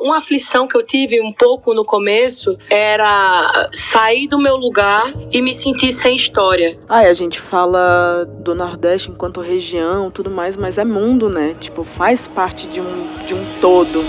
Uma aflição que eu tive um pouco no começo era sair do meu lugar e me sentir sem história. Ah, a gente fala do Nordeste enquanto região, tudo mais, mas é mundo, né? Tipo, faz parte de um, de um todo.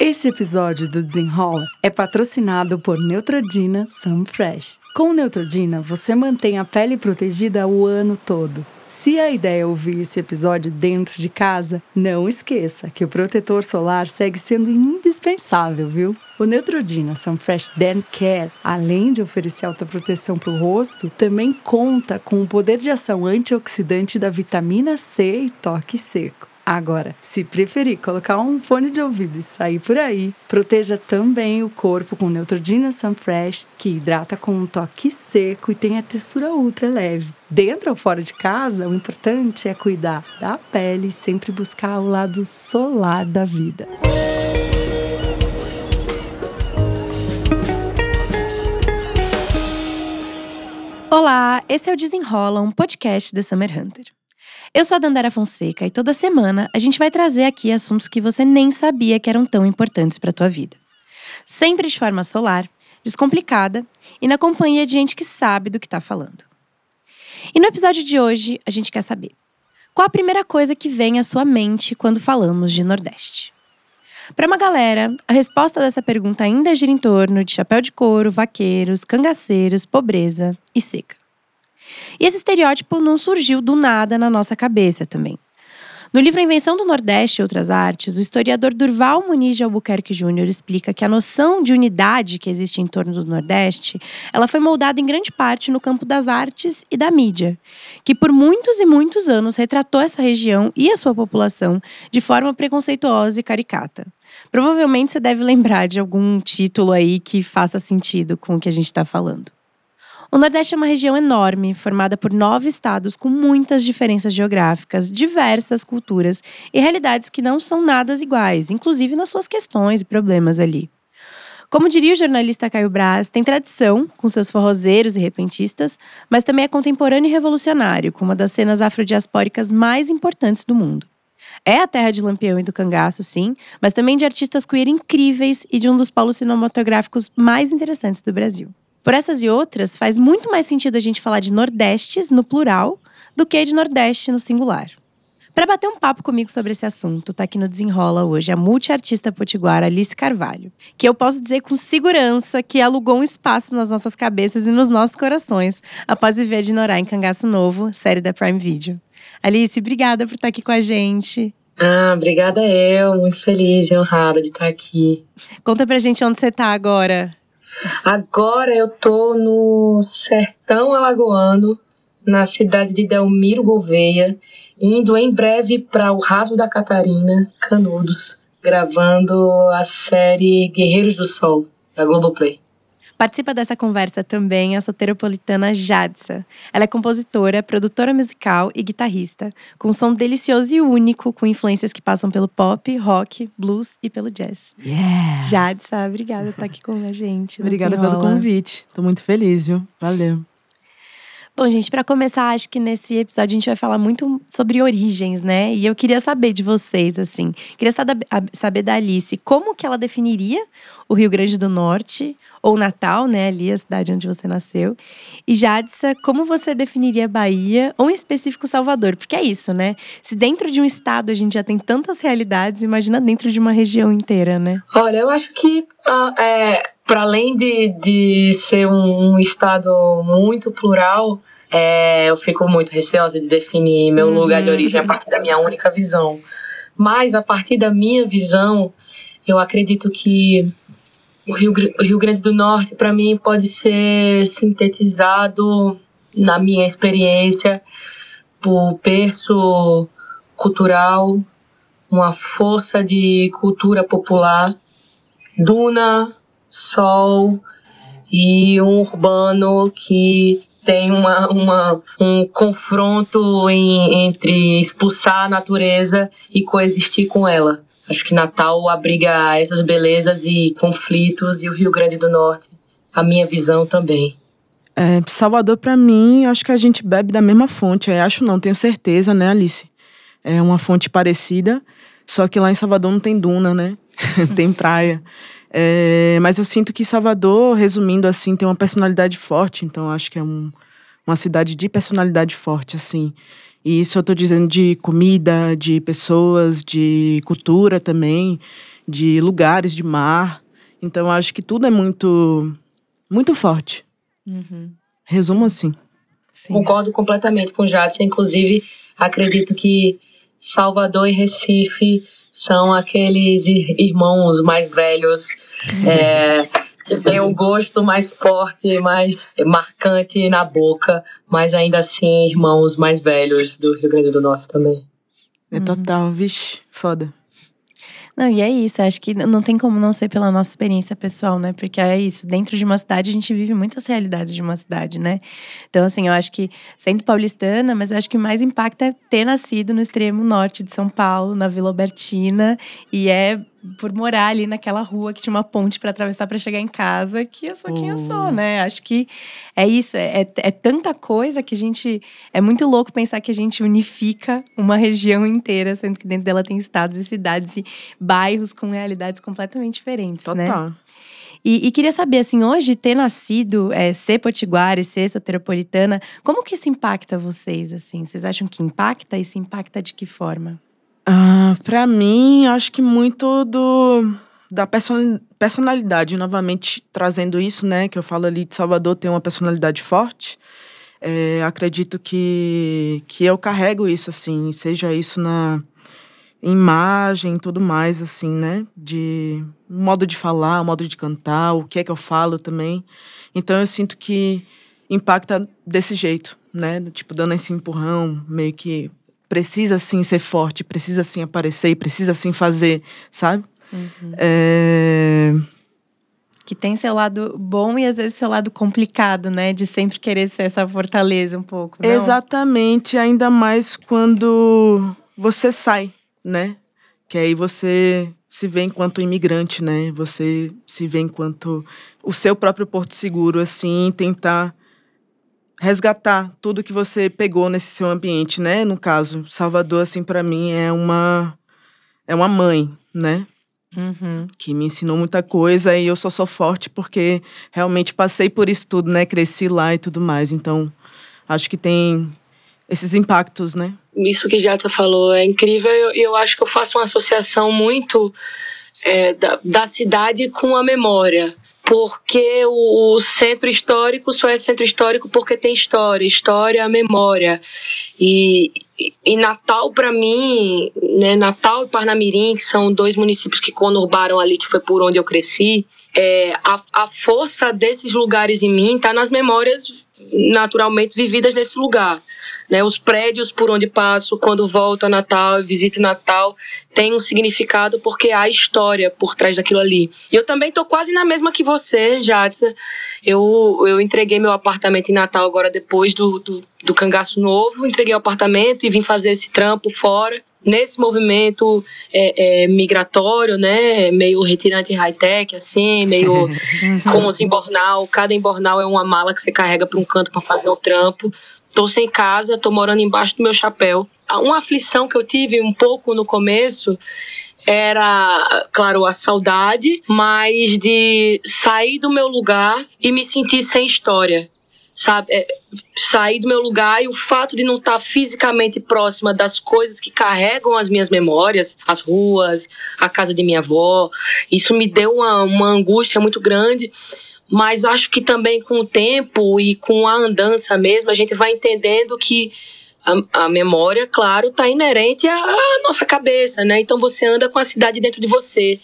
Este episódio do Desenrola é patrocinado por Neutrodina Sunfresh. Com Neutrodina, você mantém a pele protegida o ano todo. Se a ideia é ouvir esse episódio dentro de casa, não esqueça que o protetor solar segue sendo indispensável, viu? O Neutrodina Sunfresh Dan Care, além de oferecer alta proteção para o rosto, também conta com o poder de ação antioxidante da vitamina C e toque seco. Agora, se preferir colocar um fone de ouvido e sair por aí, proteja também o corpo com Neutrogena Sunfresh, que hidrata com um toque seco e tem a textura ultra leve. Dentro ou fora de casa, o importante é cuidar da pele e sempre buscar o lado solar da vida. Olá, esse é o Desenrola, um podcast da Summer Hunter. Eu sou a Dandara Fonseca e toda semana a gente vai trazer aqui assuntos que você nem sabia que eram tão importantes para a tua vida. Sempre de forma solar, descomplicada e na companhia de gente que sabe do que está falando. E no episódio de hoje, a gente quer saber qual a primeira coisa que vem à sua mente quando falamos de Nordeste. Para uma galera, a resposta dessa pergunta ainda gira em torno de chapéu de couro, vaqueiros, cangaceiros, pobreza e seca. E esse estereótipo não surgiu do nada na nossa cabeça também. No livro Invenção do Nordeste e Outras Artes, o historiador Durval Muniz de Albuquerque Júnior explica que a noção de unidade que existe em torno do Nordeste, ela foi moldada em grande parte no campo das artes e da mídia, que por muitos e muitos anos retratou essa região e a sua população de forma preconceituosa e caricata. Provavelmente você deve lembrar de algum título aí que faça sentido com o que a gente está falando. O Nordeste é uma região enorme, formada por nove estados com muitas diferenças geográficas, diversas culturas e realidades que não são nada iguais, inclusive nas suas questões e problemas ali. Como diria o jornalista Caio Braz, tem tradição com seus forrozeiros e repentistas, mas também é contemporâneo e revolucionário, com uma das cenas afrodiaspóricas mais importantes do mundo. É a terra de Lampião e do Cangaço, sim, mas também de artistas queer incríveis e de um dos polos cinematográficos mais interessantes do Brasil. Por essas e outras, faz muito mais sentido a gente falar de Nordestes no plural do que de Nordeste no singular. Para bater um papo comigo sobre esse assunto, tá aqui no Desenrola hoje a multiartista potiguara Alice Carvalho, que eu posso dizer com segurança que alugou um espaço nas nossas cabeças e nos nossos corações após viver de Norá em Cangaço Novo, série da Prime Video. Alice, obrigada por estar aqui com a gente. Ah, obrigada eu, muito feliz e honrada de estar aqui. Conta pra gente onde você tá agora. Agora eu tô no sertão alagoano, na cidade de Delmiro Gouveia, indo em breve para o Rasgo da Catarina, Canudos, gravando a série Guerreiros do Sol, da Globoplay. Participa dessa conversa também a soteropolitana Jadsa. Ela é compositora, produtora musical e guitarrista, com um som delicioso e único, com influências que passam pelo pop, rock, blues e pelo jazz. Yeah! Jadsa, obrigada por estar aqui com a gente. Obrigada pelo convite. Tô muito feliz, viu? Valeu. Bom, gente, para começar, acho que nesse episódio a gente vai falar muito sobre origens, né? E eu queria saber de vocês, assim, queria saber da Alice, como que ela definiria o Rio Grande do Norte, ou Natal, né, ali a cidade onde você nasceu. E Jadsa, como você definiria Bahia, ou em específico Salvador? Porque é isso, né? Se dentro de um estado a gente já tem tantas realidades, imagina dentro de uma região inteira, né? Olha, eu acho que uh, é, para além de, de ser um estado muito plural, é, eu fico muito receosa de definir meu uhum. lugar de origem a partir da minha única visão. Mas a partir da minha visão, eu acredito que o Rio, o Rio Grande do Norte, para mim, pode ser sintetizado, na minha experiência, por berço cultural, uma força de cultura popular, duna, sol e um urbano que tem uma, uma, um confronto em, entre expulsar a natureza e coexistir com ela. Acho que Natal abriga essas belezas e conflitos e o Rio Grande do Norte, a minha visão também. É, Salvador, para mim, acho que a gente bebe da mesma fonte. Eu acho não, tenho certeza, né, Alice? é uma fonte parecida, só que lá em Salvador não tem duna, né? tem praia. É, mas eu sinto que Salvador, resumindo assim, tem uma personalidade forte, então acho que é um, uma cidade de personalidade forte, assim. E isso eu tô dizendo de comida, de pessoas, de cultura também, de lugares, de mar. Então acho que tudo é muito, muito forte. Uhum. Resumo assim. Sim. Concordo completamente com o Jadson. Inclusive, acredito que Salvador e Recife são aqueles irmãos mais velhos é, que tem um gosto mais forte, mais marcante na boca, mas ainda assim irmãos mais velhos do Rio Grande do Norte também. É total, vixe, foda. Não, e é isso, acho que não tem como não ser pela nossa experiência pessoal, né? Porque é isso, dentro de uma cidade a gente vive muitas realidades de uma cidade, né? Então, assim, eu acho que, sendo paulistana, mas eu acho que o mais impacta é ter nascido no extremo norte de São Paulo, na Vila Albertina, e é por morar ali naquela rua que tinha uma ponte para atravessar para chegar em casa, que eu sou quem eu sou, né? Acho que é isso, é, é, é, tanta coisa que a gente. É muito louco pensar que a gente unifica uma região inteira, sendo que dentro dela tem estados e cidades e bairros com realidades completamente diferentes, Total. né? E, e, queria saber, assim, hoje ter nascido, é, ser potiguara e ser soteropolitana, como que isso impacta vocês, assim? Vocês acham que impacta? E se impacta de que forma? Para mim, acho que muito do da personalidade, novamente trazendo isso, né, que eu falo ali de Salvador tem uma personalidade forte. É, acredito que que eu carrego isso assim, seja isso na imagem, tudo mais assim, né, de modo de falar, modo de cantar, o que é que eu falo também. Então eu sinto que impacta desse jeito, né, tipo dando esse empurrão, meio que precisa sim ser forte, precisa sim aparecer, precisa sim fazer, sabe? Uhum. É... Que tem seu lado bom e às vezes seu lado complicado, né? De sempre querer ser essa fortaleza um pouco. Não? Exatamente, ainda mais quando você sai, né? Que aí você se vê enquanto imigrante, né? Você se vê enquanto o seu próprio porto seguro, assim, tentar resgatar tudo que você pegou nesse seu ambiente, né? No caso, Salvador, assim, para mim é uma é uma mãe, né? Uhum. Que me ensinou muita coisa e eu só sou forte porque realmente passei por isso tudo, né? Cresci lá e tudo mais. Então, acho que tem esses impactos, né? Isso que Jata falou é incrível e eu, eu, acho que eu faço uma associação muito é, da, da cidade com a memória porque o centro histórico só é centro histórico porque tem história, história é memória. E, e Natal, para mim, né, Natal e Parnamirim, que são dois municípios que conurbaram ali, que foi por onde eu cresci, é, a, a força desses lugares em mim está nas memórias naturalmente vividas nesse lugar. Né? Os prédios por onde passo, quando volto a Natal, visito Natal, tem um significado porque há história por trás daquilo ali. E eu também tô quase na mesma que você, Jadson. Eu, eu entreguei meu apartamento em Natal agora depois do, do, do cangaço novo, entreguei o apartamento e vim fazer esse trampo fora nesse movimento é, é, migratório, né, meio retirante high-tech, assim, meio como os embornal, cada embornal é uma mala que você carrega para um canto para fazer o trampo. Tô sem casa, tô morando embaixo do meu chapéu. Uma aflição que eu tive um pouco no começo era, claro, a saudade, mas de sair do meu lugar e me sentir sem história sabe? É, sair do meu lugar e o fato de não estar fisicamente próxima das coisas que carregam as minhas memórias, as ruas, a casa de minha avó, isso me deu uma, uma angústia muito grande. Mas acho que também com o tempo e com a andança mesmo, a gente vai entendendo que a, a memória, claro, está inerente à, à nossa cabeça, né? Então você anda com a cidade dentro de você.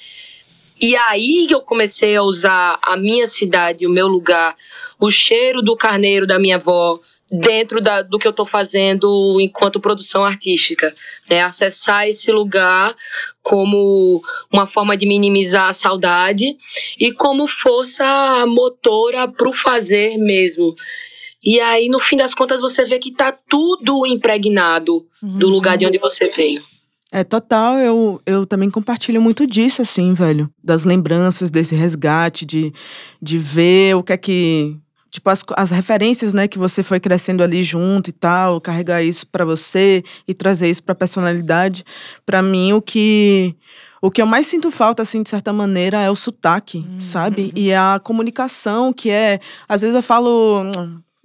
E aí que eu comecei a usar a minha cidade, o meu lugar, o cheiro do carneiro da minha avó dentro da, do que eu estou fazendo enquanto produção artística. Né? Acessar esse lugar como uma forma de minimizar a saudade e como força motora para o fazer mesmo. E aí, no fim das contas, você vê que tá tudo impregnado do lugar de onde você veio. É total, eu, eu também compartilho muito disso, assim, velho. Das lembranças, desse resgate, de, de ver o que é que. tipo as, as referências, né, que você foi crescendo ali junto e tal, carregar isso para você e trazer isso para personalidade. Para mim o que o que eu mais sinto falta assim de certa maneira é o sotaque, uhum. sabe? E a comunicação que é, às vezes eu falo,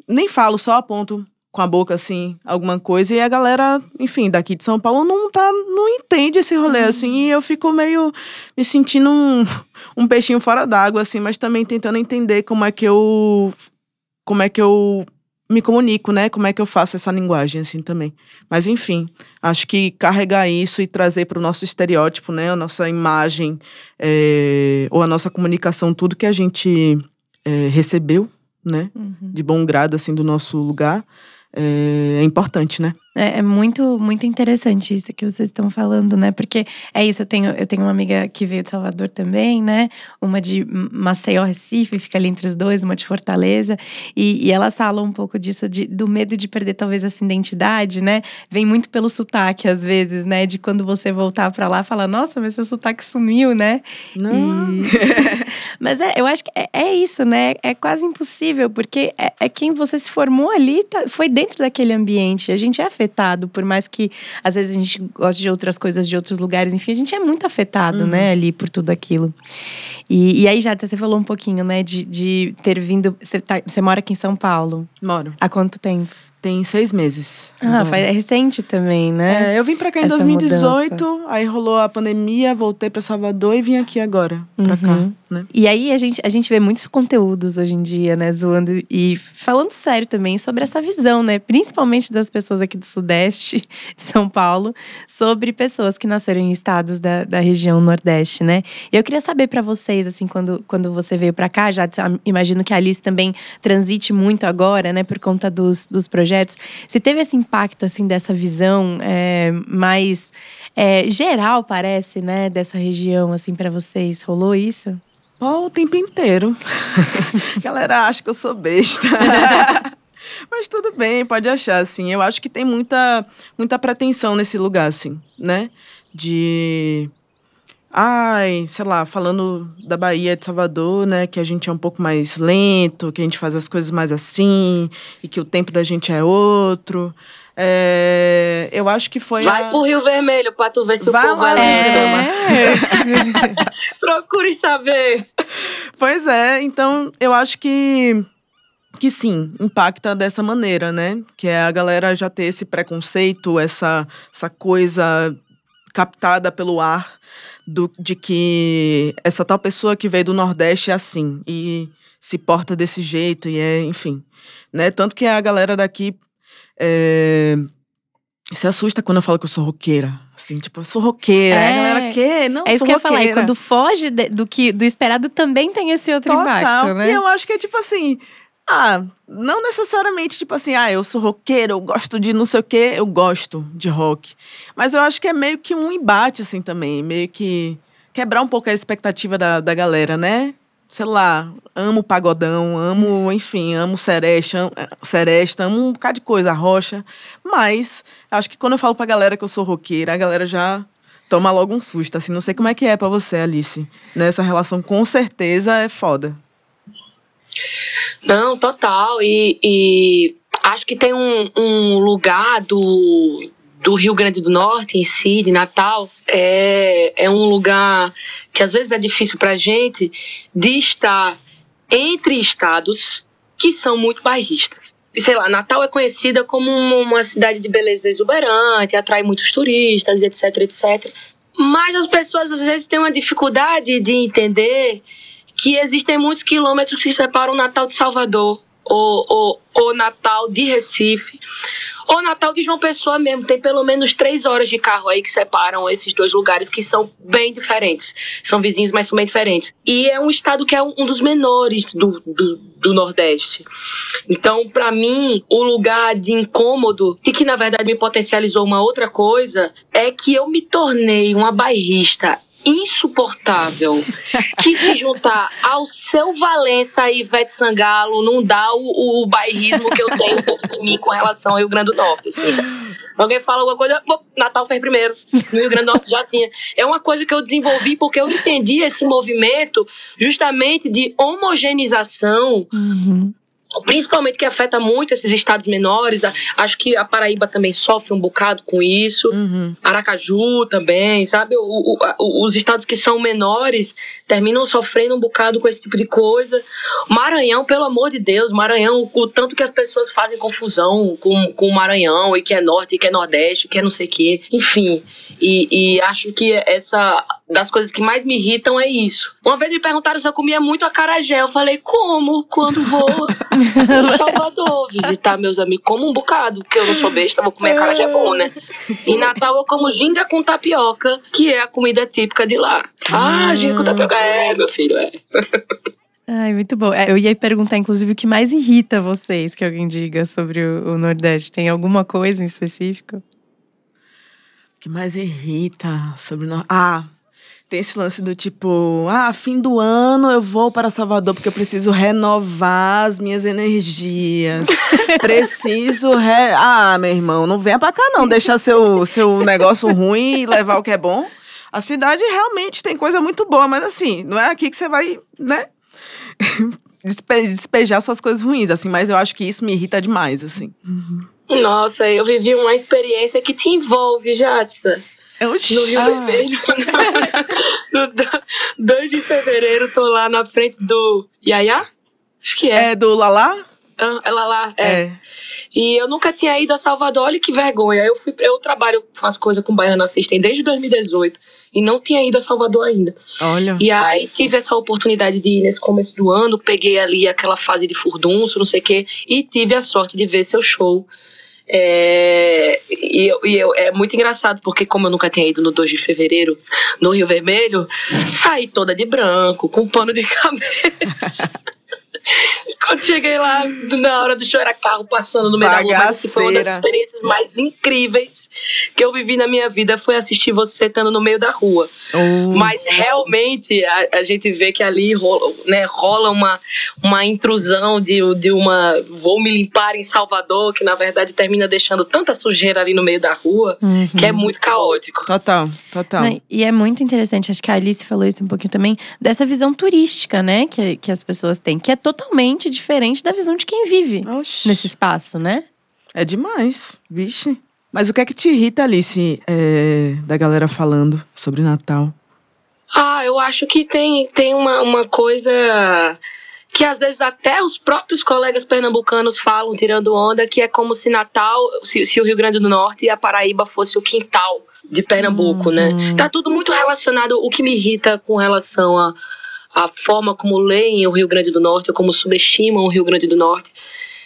nem falo, só aponto com a boca assim alguma coisa e a galera, enfim, daqui de São Paulo não tá não entende esse rolê uhum. assim e eu fico meio me sentindo um, um peixinho fora d'água assim, mas também tentando entender como é que eu como é que eu me comunico, né? Como é que eu faço essa linguagem assim também. Mas enfim, acho que carregar isso e trazer para o nosso estereótipo, né? A nossa imagem é, ou a nossa comunicação, tudo que a gente é, recebeu, né? Uhum. De bom grado assim do nosso lugar é, é importante, né? É, é, muito, muito interessante isso que vocês estão falando, né? Porque é isso, eu tenho, eu tenho uma amiga que veio de Salvador também, né? Uma de Maceió, Recife, fica ali entre os dois, uma de Fortaleza. E, e elas falam um pouco disso, de, do medo de perder talvez essa identidade, né? Vem muito pelo sotaque, às vezes, né? De quando você voltar para lá, falar, nossa, mas seu sotaque sumiu, né? Não. E... mas é, eu acho que é, é, isso, né? É quase impossível, porque é, é quem você se formou ali, tá, foi dentro daquele ambiente. A gente é afetado afetado, por mais que às vezes a gente goste de outras coisas de outros lugares, enfim, a gente é muito afetado, né, uhum. né, ali por tudo aquilo. E, e aí, já você falou um pouquinho, né, de, de ter vindo. Você, tá, você mora aqui em São Paulo? Moro. Há quanto tempo? Tem seis meses. Ah, faz, é recente também, né? É, eu vim pra cá em Essa 2018, mudança. aí rolou a pandemia, voltei pra Salvador e vim aqui agora, pra uhum. cá, né? E aí a gente, a gente vê muitos conteúdos hoje em dia, né, zoando e falando sério também sobre essa visão, né? Principalmente das pessoas aqui do Sudeste, de São Paulo, sobre pessoas que nasceram em estados da, da região Nordeste, né? E eu queria saber para vocês, assim, quando, quando você veio pra cá, já imagino que a Alice também transite muito agora, né, por conta dos, dos projetos. Você teve esse impacto, assim, dessa visão é, mais é, geral, parece, né, dessa região, assim, para vocês? Rolou isso? Oh, o tempo inteiro. galera acha que eu sou besta. Mas tudo bem, pode achar, assim. Eu acho que tem muita, muita pretensão nesse lugar, assim, né? De ai, sei lá, falando da Bahia de Salvador, né, que a gente é um pouco mais lento, que a gente faz as coisas mais assim, e que o tempo da gente é outro. É, eu acho que foi. Vai a... pro Rio Vermelho pra tu ver se Vai o povo lá, é. Procure saber. Pois é, então eu acho que que sim, impacta dessa maneira, né? Que é a galera já ter esse preconceito, essa, essa coisa captada pelo ar do, de que essa tal pessoa que veio do Nordeste é assim e se porta desse jeito e é, enfim, né? Tanto que a galera daqui é, se assusta quando eu falo que eu sou roqueira. Assim, tipo, eu sou roqueira. É, a galera, quê? Não, é isso que eu ia falar. E quando foge de, do, que, do esperado, também tem esse outro Total. impacto, né? E eu acho que é tipo assim, ah, não necessariamente tipo assim, ah, eu sou roqueiro, eu gosto de não sei o quê, eu gosto de rock. Mas eu acho que é meio que um embate, assim, também. Meio que quebrar um pouco a expectativa da, da galera, né? Sei lá, amo pagodão, amo, enfim, amo seresta, amo, seresta, amo um bocado de coisa, rocha. Mas acho que quando eu falo pra galera que eu sou roqueira, a galera já toma logo um susto, assim. Não sei como é que é para você, Alice. Nessa relação, com certeza, é foda. Não, total. E, e acho que tem um, um lugar do, do Rio Grande do Norte em si, de Natal, é, é um lugar que às vezes é difícil para gente de estar entre estados que são muito bairristas. Sei lá, Natal é conhecida como uma cidade de beleza exuberante, atrai muitos turistas, etc, etc. Mas as pessoas às vezes têm uma dificuldade de entender que existem muitos quilômetros que separam o Natal de Salvador, ou, ou, ou Natal de Recife, ou Natal de João Pessoa mesmo. Tem pelo menos três horas de carro aí que separam esses dois lugares que são bem diferentes. São vizinhos, mas são bem diferentes. E é um estado que é um dos menores do, do, do Nordeste. Então, para mim, o lugar de incômodo, e que na verdade me potencializou uma outra coisa, é que eu me tornei uma bairrista insuportável que se juntar ao seu Valença e Ivete Sangalo não dá o, o bairrismo que eu tenho de mim com relação ao Rio Grande do Norte. Assim. Alguém fala alguma coisa, Natal fez primeiro. No Rio Grande do Norte já tinha. É uma coisa que eu desenvolvi porque eu entendi esse movimento justamente de homogeneização. Uhum principalmente que afeta muito esses estados menores. Acho que a Paraíba também sofre um bocado com isso. Uhum. Aracaju também, sabe? O, o, os estados que são menores terminam sofrendo um bocado com esse tipo de coisa. Maranhão, pelo amor de Deus, Maranhão, o tanto que as pessoas fazem confusão com, com o Maranhão, e que é norte, e que é nordeste, e que é não sei o quê. Enfim, e, e acho que essa das coisas que mais me irritam é isso. Uma vez me perguntaram se eu comia muito acarajé. Eu falei, como? Quando vou em Salvador visitar meus amigos? Como um bocado, porque eu não sou besta, vou comer acarajé bom, né? Em Natal eu como ginga com tapioca, que é a comida típica de lá. Ah, ginga com tapioca. É, meu filho, é. Ai, muito bom. É, eu ia perguntar, inclusive, o que mais irrita vocês que alguém diga sobre o, o Nordeste. Tem alguma coisa em específico? O que mais irrita sobre o Nordeste? Ah, tem esse lance do tipo, ah, fim do ano eu vou para Salvador porque eu preciso renovar as minhas energias. preciso. Re... Ah, meu irmão, não venha pra cá não, deixar seu, seu negócio ruim e levar o que é bom. A cidade realmente tem coisa muito boa, mas assim, não é aqui que você vai, né? despejar suas coisas ruins, assim, mas eu acho que isso me irrita demais, assim. Uhum. Nossa, eu vivi uma experiência que te envolve, Jatsa. No Rio ah. Vermelho. no 2 de fevereiro, tô lá na frente do Yaya? Acho que é. É do Lala? Ah, é Lala, é. é. E eu nunca tinha ido a Salvador, olha que vergonha. Eu, fui, eu trabalho, faço coisa com Baiano Assistem desde 2018 e não tinha ido a Salvador ainda. Olha. E aí tive essa oportunidade de ir nesse começo do ano, peguei ali aquela fase de furdunço, não sei o quê, e tive a sorte de ver seu show é, e, e eu, é muito engraçado, porque como eu nunca tinha ido no 2 de fevereiro no Rio Vermelho, saí toda de branco, com pano de cabeça. Quando cheguei lá, na hora do show, era carro passando no meio Bagaceira. da rua. Mas foi uma das experiências mais incríveis que eu vivi na minha vida foi assistir você estando no meio da rua. Oh. Mas realmente a, a, gente vê que ali rola, né, rola uma, uma intrusão de, de uma vou me limpar em Salvador, que na verdade termina deixando tanta sujeira ali no meio da rua, uhum. que é muito caótico. Total, total. E é muito interessante, acho que a Alice falou isso um pouquinho também, dessa visão turística, né, que, que as pessoas têm, que é totalmente diferente da visão de quem vive Oxi. nesse espaço, né? É demais, vixe. Mas o que é que te irrita, Alice, é, da galera falando sobre Natal? Ah, eu acho que tem, tem uma, uma coisa que às vezes até os próprios colegas pernambucanos falam, tirando onda, que é como se Natal, se, se o Rio Grande do Norte e a Paraíba fosse o quintal de Pernambuco, né? uhum. né? Tá tudo muito relacionado. O que me irrita com relação a, a forma como leem o Rio Grande do Norte, ou como subestimam o Rio Grande do Norte,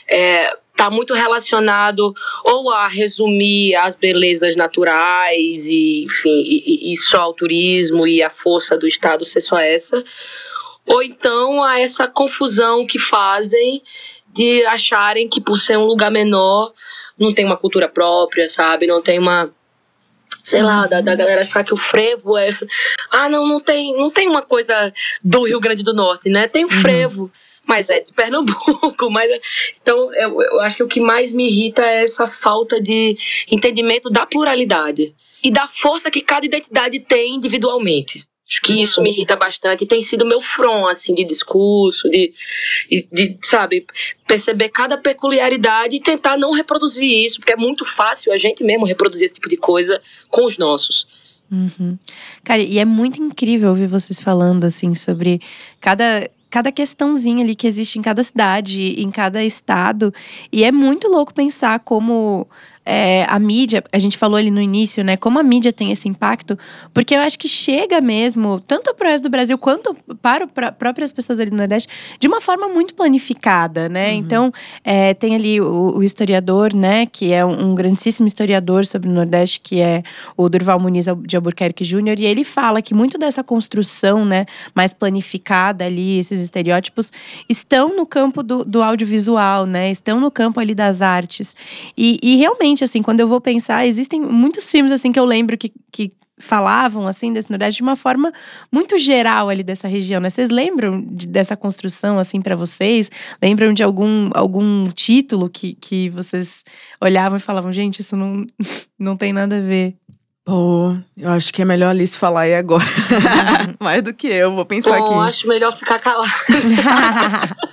é, está muito relacionado ou a resumir as belezas naturais e, enfim, e, e, só o turismo e a força do Estado ser só essa, ou então a essa confusão que fazem de acharem que por ser um lugar menor não tem uma cultura própria, sabe? Não tem uma sei lá, da, da galera achar que o frevo é. Ah, não, não tem, não tem uma coisa do Rio Grande do Norte, né? Tem o uhum. Mas é de Pernambuco, mas então eu, eu acho que o que mais me irrita é essa falta de entendimento da pluralidade e da força que cada identidade tem individualmente. Acho que isso me irrita bastante e tem sido meu front, assim, de discurso, de, de, de, sabe, perceber cada peculiaridade e tentar não reproduzir isso, porque é muito fácil a gente mesmo reproduzir esse tipo de coisa com os nossos. Uhum. Cara, e é muito incrível ouvir vocês falando, assim, sobre cada cada questãozinha ali que existe em cada cidade, em cada estado. E é muito louco pensar como é, a mídia, a gente falou ali no início, né? Como a mídia tem esse impacto, porque eu acho que chega mesmo, tanto para o resto do Brasil quanto para, para próprias pessoas ali do Nordeste, de uma forma muito planificada, né? Uhum. Então, é, tem ali o, o, historiador, né? Que é um, um, grandíssimo historiador sobre o Nordeste, que é o Durval Muniz de Albuquerque Júnior, e ele fala que muito dessa construção, né? Mais planificada ali, esses estereótipos, estão no campo do, do audiovisual, né? Estão no campo ali das artes. E, e realmente realmente, assim, quando eu vou pensar, existem muitos filmes, assim, que eu lembro que, que falavam, assim, desse Nordeste de uma forma muito geral ali dessa região, né? Vocês lembram de, dessa construção, assim, para vocês? Lembram de algum, algum título que, que vocês olhavam e falavam, gente, isso não, não tem nada a ver? Pô, eu acho que é melhor a Alice falar aí agora. Mais do que eu, vou pensar Pô, aqui. acho melhor ficar calado.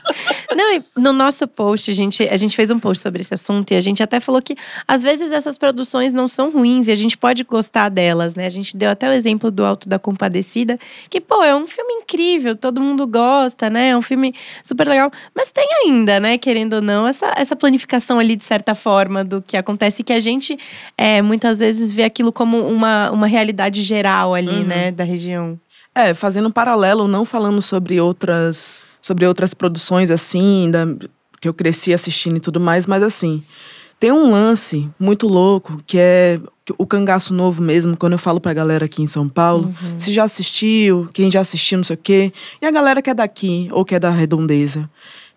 Não, e no nosso post, a gente, a gente fez um post sobre esse assunto e a gente até falou que às vezes essas produções não são ruins e a gente pode gostar delas, né? A gente deu até o exemplo do Alto da Compadecida, que, pô, é um filme incrível, todo mundo gosta, né? É um filme super legal. Mas tem ainda, né, querendo ou não, essa, essa planificação ali, de certa forma, do que acontece, que a gente é, muitas vezes vê aquilo como uma, uma realidade geral ali, Uhum. né, da região. É, fazendo um paralelo, não falando sobre outras, sobre outras produções assim, da, que eu cresci assistindo e tudo mais, mas assim, tem um lance muito louco que é o cangaço novo mesmo, quando eu falo pra galera aqui em São Paulo, se já assistiu, quem já assistiu, não sei o quê, e a galera que é daqui ou que é da redondeza,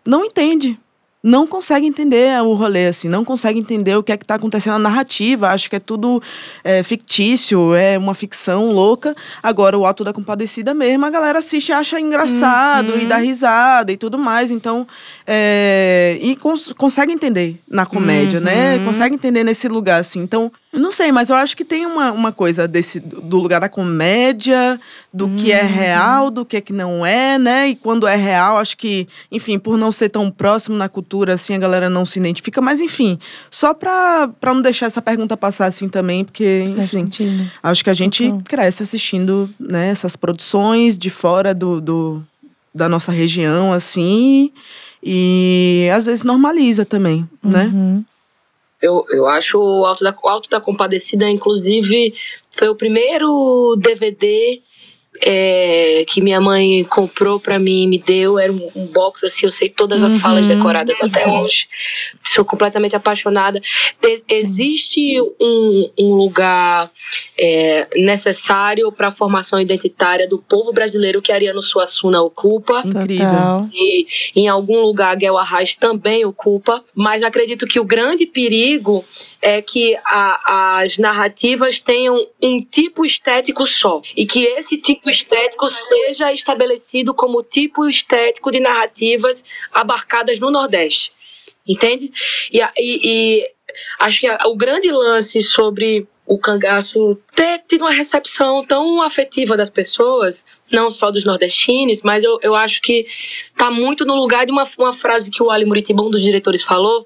não entende. Não consegue entender o rolê, assim, não consegue entender o que é que tá acontecendo na narrativa. Acho que é tudo é, fictício, é uma ficção louca. Agora, o Alto da Compadecida mesmo, a galera assiste e acha engraçado e dá risada e tudo mais. Então, é, e cons consegue entender na comédia, né? Consegue entender nesse lugar, assim. Então, não sei, mas eu acho que tem uma, uma coisa desse do lugar da comédia, do que é real, do que é que não é, né? E quando é real, acho que, enfim, por não ser tão próximo na cultura, assim, a galera não se identifica. Mas, enfim, só pra, pra não deixar essa pergunta passar assim também, porque, enfim, acho que a gente Total. cresce assistindo, né, essas produções de fora do, do- da nossa região, assim, e às vezes normaliza também, né? Eu, eu acho o Alto da, o Alto da Compadecida, inclusive, foi o primeiro DVD é, que minha mãe comprou pra mim e me deu. Era um, um box, assim, eu sei todas as falas decoradas até hoje. Sou completamente apaixonada. E- existe um, um lugar é, necessário para a formação identitária do povo brasileiro que Ariano Suassuna ocupa. Incrível. E em algum lugar Guel Arraes também ocupa, mas acredito que o grande perigo é que a- as narrativas tenham um tipo estético só e que esse tipo estético seja estabelecido como tipo estético de narrativas abarcadas no Nordeste, entende? E, e- e acho que o grande lance sobre o cangaço ter tido uma recepção tão afetiva das pessoas, não só dos nordestinos, mas eu, eu acho que tá muito no lugar de uma, uma frase que o Ali Muritibã, um dos diretores, falou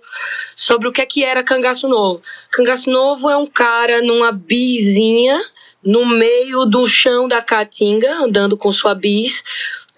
sobre o que é que era Cangaço Novo. Cangaço Novo é um cara numa bizinha no meio do chão da Caatinga, andando com sua bis,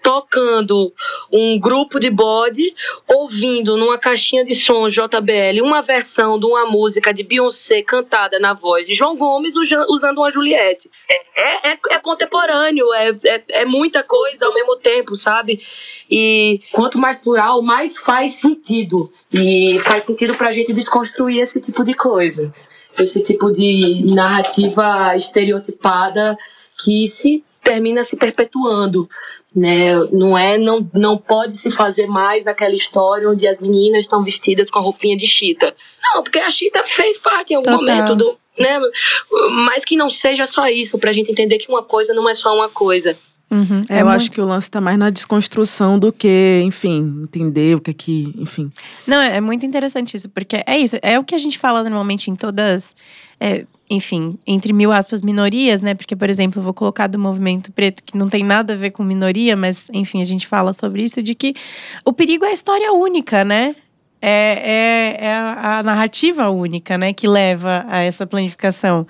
tocando um grupo de bode, ouvindo numa caixinha de som JBL uma versão de uma música de Beyoncé cantada na voz de João Gomes usando uma Juliette. É, é, é contemporâneo, é, é, é muita coisa ao mesmo tempo, sabe? E quanto mais plural, mais faz sentido. E faz sentido pra gente desconstruir esse tipo de coisa. Esse tipo de narrativa estereotipada que se termina se perpetuando. Né? Não é, não, não pode se fazer mais daquela história onde as meninas estão vestidas com a roupinha de chita. Não, porque a chita fez parte em algum Total. momento do, né? Mas que não seja só isso, pra gente entender que uma coisa não é só uma coisa. Uhum. É, eu muito- acho que o lance tá mais na desconstrução do que, enfim, entender o que é que, enfim. Não, é é muito interessante isso, porque é isso, é o que a gente fala normalmente em todas, é, enfim, entre mil aspas, minorias, né? Porque, por exemplo, eu vou colocar do movimento preto, que não tem nada a ver com minoria, mas, enfim, a gente fala sobre isso, de que o perigo é a história única, né? É, é, é a narrativa única, né, que leva a essa planificação.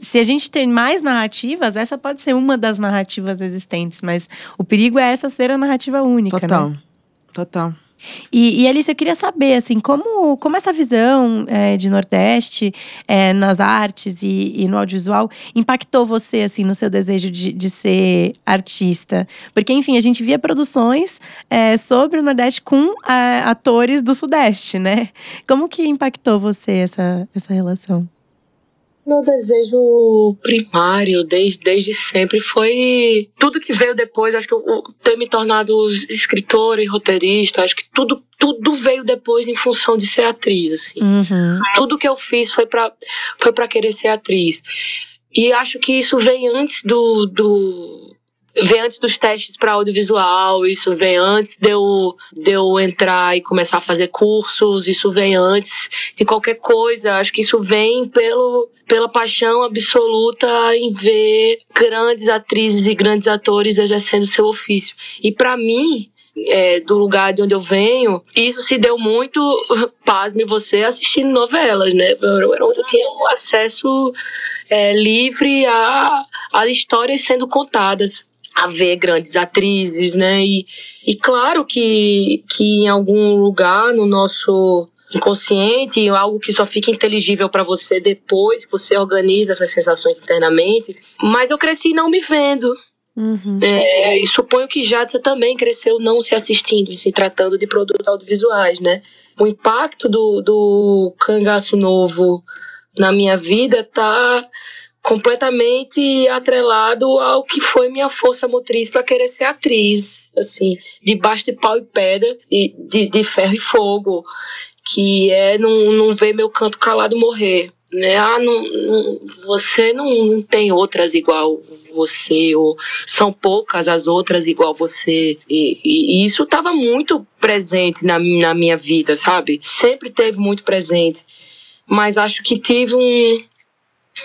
Se a gente tem mais narrativas, essa pode ser uma das narrativas existentes, mas o perigo é essa ser a narrativa única, né? Total. E, e Alice, eu queria saber, assim, como, como essa visão é, de Nordeste é, nas artes e, e no audiovisual impactou você, assim, no seu desejo de, de ser artista? Porque, enfim, a gente via produções é, sobre o Nordeste com é, atores do Sudeste, né? Como que impactou você essa, essa relação? Meu desejo primário, desde, desde sempre, foi tudo que veio depois. Acho que eu, ter me tornado escritora e roteirista, acho que tudo, tudo veio depois em função de ser atriz. Assim. Uhum. Tudo que eu fiz foi pra, foi pra querer ser atriz. E acho que isso veio antes do. do vem antes dos testes para audiovisual, isso vem antes de eu, de eu entrar e começar a fazer cursos, isso vem antes de qualquer coisa. Acho que isso vem pelo, pela paixão absoluta em ver grandes atrizes e grandes atores exercendo seu ofício. E para mim, é, do lugar de onde eu venho, isso se deu muito, pasme você, assistindo novelas, né? Onde eu tinha um acesso é, livre a, a histórias sendo contadas a ver grandes atrizes, né? E, e claro que, que em algum lugar no nosso inconsciente, algo que só fica inteligível para você depois você organiza essas sensações internamente. Mas eu cresci não me vendo. Uhum. É, e suponho que Jadsa também cresceu não se assistindo e se tratando de produtos audiovisuais, né? O impacto do, do cangaço novo na minha vida tá completamente atrelado ao que foi minha força motriz para querer ser atriz, assim, debaixo de pau e pedra, e de, de ferro e fogo, que é não, não ver meu canto calado morrer, né? Ah, não, não, você não, não tem outras igual você, ou são poucas as outras igual você. E, e, e isso estava muito presente na, na minha vida, sabe? Sempre teve muito presente. Mas acho que tive um,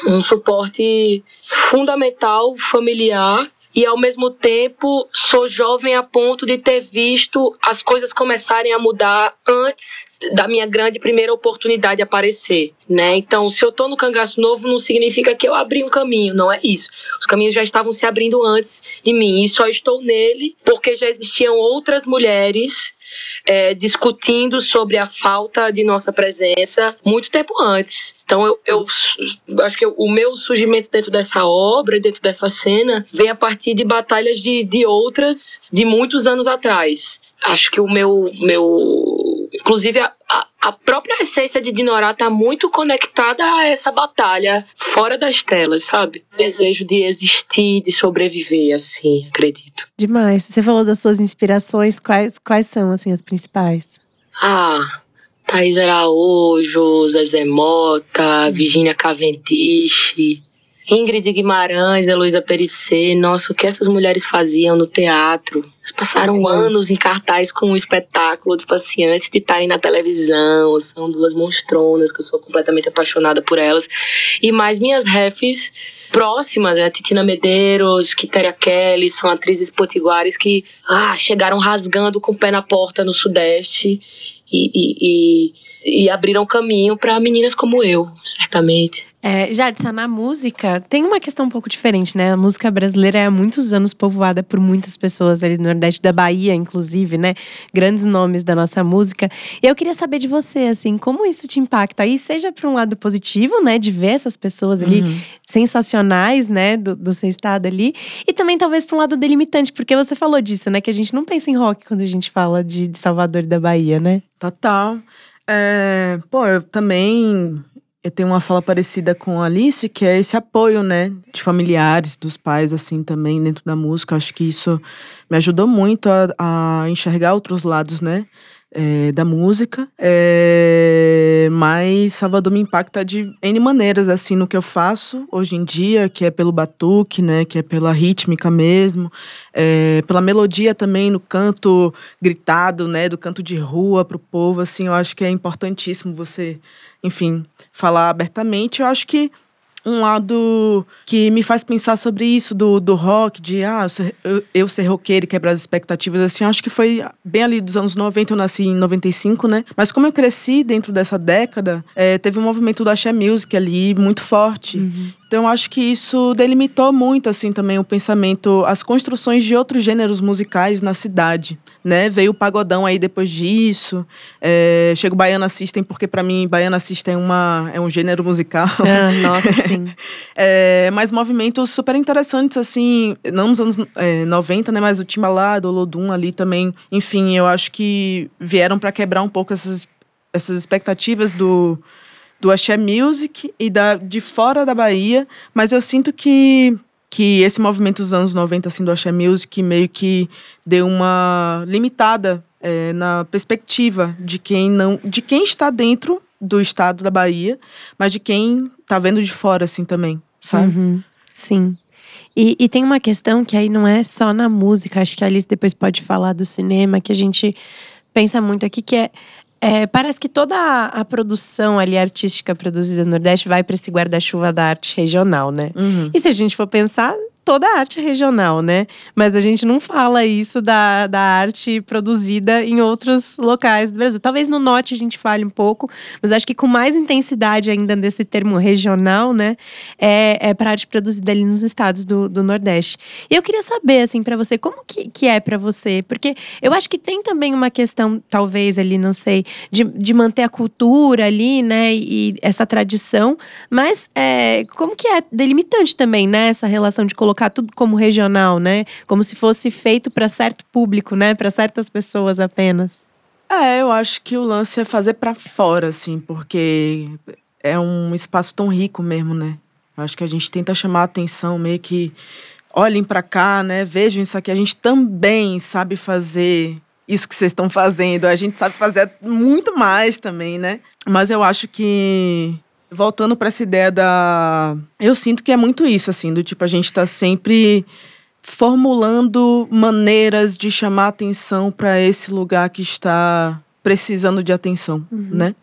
um suporte fundamental familiar e ao mesmo tempo sou jovem a ponto de ter visto as coisas começarem a mudar antes da minha grande primeira oportunidade aparecer, né? Então, se eu tô no cangaço novo, não significa que eu abri um caminho, não é isso. Os caminhos já estavam se abrindo antes de mim e só estou nele porque já existiam outras mulheres é, discutindo sobre a falta de nossa presença muito tempo antes. Então eu, eu acho que o meu surgimento dentro dessa obra, dentro dessa cena, vem a partir de batalhas de, de outras de muitos anos atrás. Acho que o meu, meu inclusive a, a própria essência de Dinorá está muito conectada a essa batalha fora das telas, sabe? Desejo de existir, de sobreviver, assim, acredito. Demais. Você falou das suas inspirações, quais, quais são, assim, as principais? Ah, Thaís Araújo, Zezé Mota, Virginia Cavendish, Ingrid Guimarães, Heloísa Perissé. Nossa, o que essas mulheres faziam no teatro? Elas passaram Sim. anos em cartaz com um espetáculo, tipo assim, antes de estarem na televisão. São duas monstronas que eu sou completamente apaixonada por elas. E mais minhas refs próximas, né? Titina Medeiros, Kitéria Kelly, são atrizes potiguares que ah, chegaram rasgando com o pé na porta no Sudeste e, e, e, e abriram caminho para meninas como eu, certamente. É, Jadson, na música tem uma questão um pouco diferente, né? A música brasileira é há muitos anos povoada por muitas pessoas ali no Nordeste da Bahia, inclusive, né? Grandes nomes da nossa música. E eu queria saber de você, assim, como isso te impacta? E seja para um lado positivo, né? De ver essas pessoas ali uhum. sensacionais, né? Do, do seu estado ali. E também talvez para um lado delimitante, porque você falou disso, né? Que a gente não pensa em rock quando a gente fala de, de Salvador e da Bahia, né? Total. É, pô, eu também eu tenho uma fala parecida com a Alice, que é esse apoio, né, de familiares, dos pais, assim, também dentro da música. Acho que isso me ajudou muito a, a enxergar outros lados, né, é, da música. É, mas Salvador me impacta de N maneiras, assim, no que eu faço hoje em dia, que é pelo batuque, né, que é pela rítmica mesmo, é, pela melodia também no canto gritado, né, do canto de rua pro povo, assim, eu acho que é importantíssimo você enfim, falar abertamente. Eu acho que um lado que me faz pensar sobre isso do, do rock, de ah, eu, eu ser roqueiro e quebrar as expectativas, assim, acho que foi bem ali dos anos 90, eu nasci em 95, né? Mas como eu cresci dentro dessa década, é, teve um movimento do Axé Music ali muito forte. Uhum. Então, acho que isso delimitou muito, assim, também o pensamento, as construções de outros gêneros musicais na cidade né? Veio o pagodão aí depois disso. É, chega o Baiana System, porque para mim Baiana System é, uma, é um gênero musical. Ah, nossa, sim. é, mas movimentos super interessantes, assim, não nos anos é, 90, né? Mas o Timbalado, o Lodum ali também. Enfim, eu acho que vieram para quebrar um pouco essas, essas expectativas do do Axé Music e da, de fora da Bahia, mas eu sinto que que esse movimento dos anos 90, assim, do Axé Music, meio que deu uma limitada é, na perspectiva de quem não. de quem está dentro do estado da Bahia, mas de quem está vendo de fora, assim, também, sabe? Uhum. Sim. E, e, tem uma questão que aí não é só na música, acho que a Alice depois pode falar do cinema, que a gente pensa muito aqui, que é é, parece que toda a, a, produção ali artística produzida no Nordeste vai para esse guarda-chuva da arte regional, né? Uhum. E se a gente for pensar, toda a arte regional, né? Mas a gente não fala isso da, da arte produzida em outros locais do Brasil. Talvez no norte a gente fale um pouco, mas acho que com mais intensidade ainda desse termo regional, né? É, é para arte produzida ali nos estados do, do Nordeste. E eu queria saber, assim, para você, como que, que é para você? Porque eu acho que tem também uma questão, talvez ali, não sei, de, de manter a cultura ali, né? E essa tradição, mas é, como que é delimitante também, né? Essa relação de colocar tudo como regional, né? Como se fosse feito para certo público, né? Para certas pessoas apenas. É, eu acho que o lance é fazer para fora, assim, porque é um espaço tão rico mesmo, né? Eu acho que a gente tenta chamar a atenção, meio que olhem para cá, né? Vejam isso aqui. A gente também sabe fazer isso que vocês estão fazendo. A gente sabe fazer muito mais também, né? Mas eu acho que voltando para essa ideia da. Eu sinto que é muito isso, assim, do tipo, a gente está sempre formulando maneiras de chamar atenção para esse lugar que está precisando de atenção, uhum. né?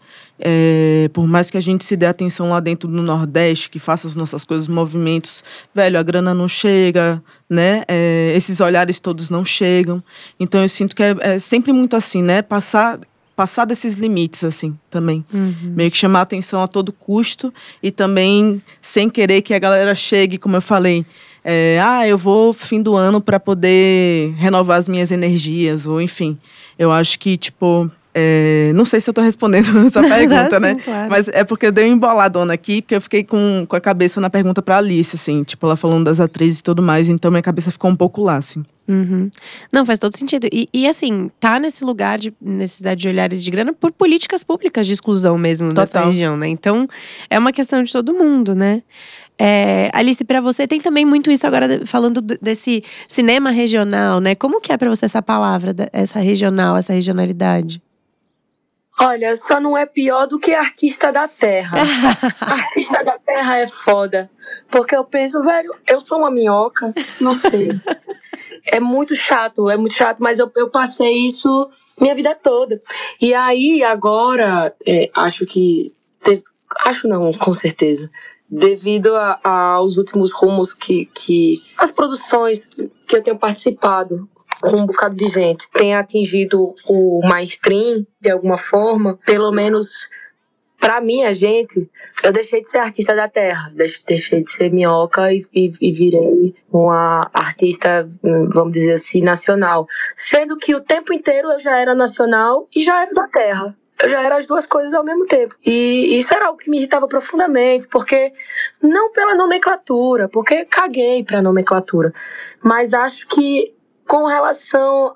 É, por mais que a gente se dê atenção lá dentro do Nordeste, que faça as nossas coisas, movimentos, velho, a grana não chega, né? É, esses olhares todos não chegam. Então eu sinto que é, é sempre muito assim, né? Passar passar desses limites, assim, também. Uhum. Meio que chamar atenção a todo custo e também sem querer que a galera chegue, como eu falei, é, ah, eu vou fim do ano para poder renovar as minhas energias, ou enfim. Eu acho que, tipo, é, não sei se eu estou respondendo essa pergunta, né? Claro. Mas é porque eu dei uma emboladona aqui, porque eu fiquei com, com a cabeça na pergunta para Alice, assim, tipo, ela falando das atrizes e tudo mais, então minha cabeça ficou um pouco lá, assim. Uhum. Não, faz todo sentido. E, e, assim, tá nesse lugar de necessidade de olhares de grana por políticas públicas de exclusão mesmo Total. dessa região, né? Então, é uma questão de todo mundo, né? É, Alice, para você tem também muito isso agora falando desse cinema regional, né? Como que é para você essa palavra, essa regional, essa regionalidade? Olha, só não é pior do que artista da terra. artista da terra é foda. Porque eu penso, velho, eu sou uma minhoca, não sei. é muito chato, é muito chato, mas eu, eu passei isso minha vida toda. E aí, agora, é, acho que. Teve, acho não, com certeza. Devido a, a, aos últimos rumos que, que. as produções que eu tenho participado com um bocado de gente tem atingido o mainstream de alguma forma, pelo menos para minha gente, eu deixei de ser artista da terra, deixei de ser minhoca e, e, e, virei uma artista, vamos dizer assim, nacional. Sendo que o tempo inteiro eu já era nacional e já era da terra. Eu já era as duas coisas ao mesmo tempo. E isso era algo que me irritava profundamente, porque não pela nomenclatura, porque caguei pra nomenclatura, mas acho que com relação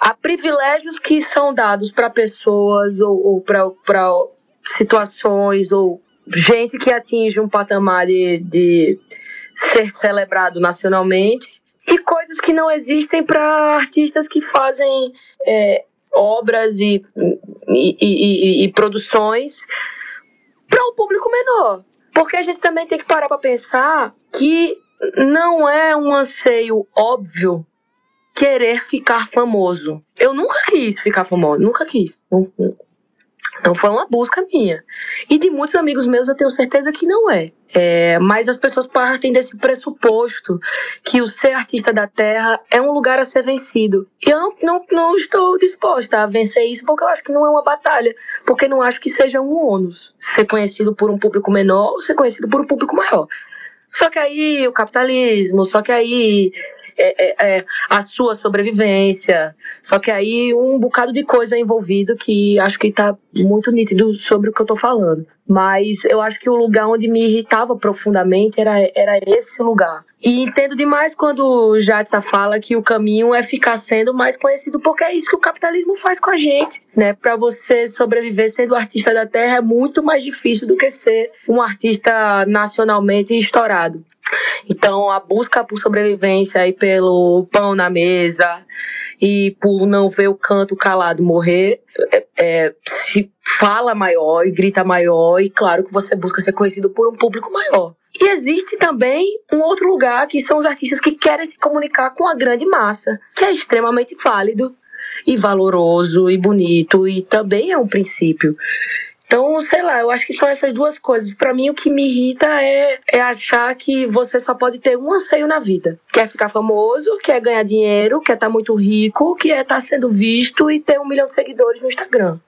a privilégios que são dados para pessoas ou, ou para situações ou gente que atinge um patamar de, de ser celebrado nacionalmente e coisas que não existem para artistas que fazem é, obras e, e, e, e produções para um público menor. Porque a gente também tem que parar para pensar que não é um anseio óbvio querer ficar famoso. Eu nunca quis ficar famoso, nunca quis. Não foi uma busca minha. E de muitos amigos meus eu tenho certeza que não é. é. Mas as pessoas partem desse pressuposto que o ser artista da terra é um lugar a ser vencido. E eu não, não, não estou disposta a vencer isso porque eu acho que não é uma batalha. Porque não acho que seja um ônus ser conhecido por um público menor ou ser conhecido por um público maior. Só que aí o capitalismo, só que aí é, é, é, a sua sobrevivência. Só que aí um bocado de coisa envolvido que acho que tá muito nítido sobre o que eu tô falando. Mas eu acho que o lugar onde me irritava profundamente era, era esse lugar. E entendo demais quando Jadsa fala que o caminho é ficar sendo mais conhecido, porque é isso que o capitalismo faz com a gente, né? Para você sobreviver sendo artista da terra é muito mais difícil do que ser um artista nacionalmente estourado. Então, a busca por sobrevivência e pelo pão na mesa e por não ver o canto calado morrer, é, é, se fala maior e grita maior, e claro que você busca ser conhecido por um público maior. E existe também um outro lugar que são os artistas que querem se comunicar com a grande massa, que é extremamente válido e valoroso e bonito, e também é um princípio Então, sei lá, eu acho que são essas duas coisas. Para mim, o que me irrita é, é achar que você só pode ter um anseio na vida. Quer ficar famoso, quer ganhar dinheiro, quer estar tá muito rico, quer estar tá sendo visto e ter um milhão de seguidores no Instagram.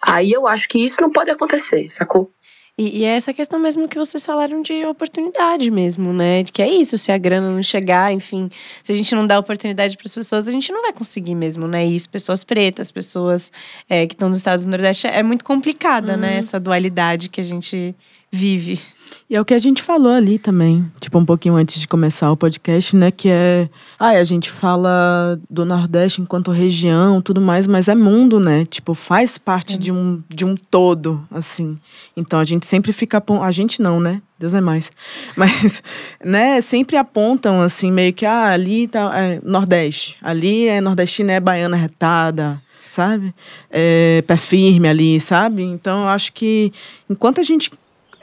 Aí eu acho que isso não pode acontecer, sacou? E, e, é essa questão mesmo que vocês falaram de oportunidade mesmo, né? De que é isso, se a grana não chegar, enfim, se a gente não dá oportunidade para as pessoas, a gente não vai conseguir mesmo, né? Isso, pessoas pretas, pessoas é, que estão nos Estados do Nordeste, é muito complicada, uhum. né? Essa dualidade que a gente vive. E é o que a gente falou ali também, tipo, um pouquinho antes de começar o podcast, né? Que é. Ah, a gente fala do Nordeste enquanto região, tudo mais, mas é mundo, né? Tipo, faz parte é. de, um, de um todo, assim. Então a gente sempre fica. A gente não, né? Deus é mais. Mas, né, sempre apontam, assim, meio que, ah, ali tá é Nordeste. Ali é nordestina, é baiana retada, sabe? É pé firme ali, sabe? Então eu acho que enquanto a gente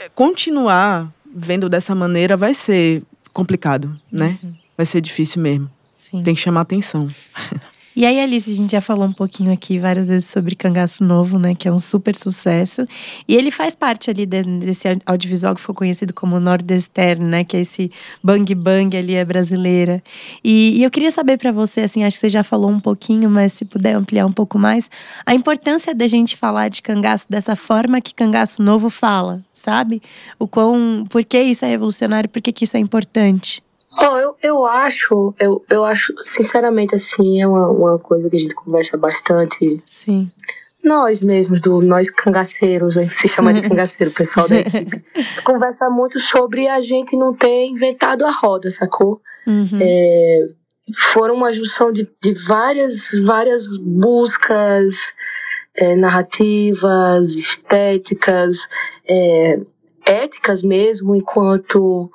continuar vendo dessa maneira vai ser complicado, né? Uhum. Vai ser difícil mesmo. Sim. Tem que chamar atenção. E aí, Alice, a gente já falou um pouquinho aqui várias vezes sobre Cangaço Novo, né? Que é um super sucesso. E ele faz parte ali desse audiovisual que foi conhecido como Nordestern, né? Que é esse bang bang ali é brasileira. E, e eu queria saber para você, assim, acho que você já falou um pouquinho, mas se puder ampliar um pouco mais, a importância da gente falar de cangaço dessa forma que Cangaço Novo fala, sabe? O quão, por que isso é revolucionário, por que, que isso é importante? Oh, eu, acho, eu, eu acho, sinceramente, assim, é uma, uma coisa que a gente conversa bastante. Sim. Nós mesmos, do, nós cangaceiros, a gente se chama de cangaceiro, o pessoal da equipe, conversa muito sobre a gente não ter inventado a roda, sacou? Uhum. É, foram uma junção de, de várias, várias buscas é, narrativas, estéticas, é, éticas mesmo, enquanto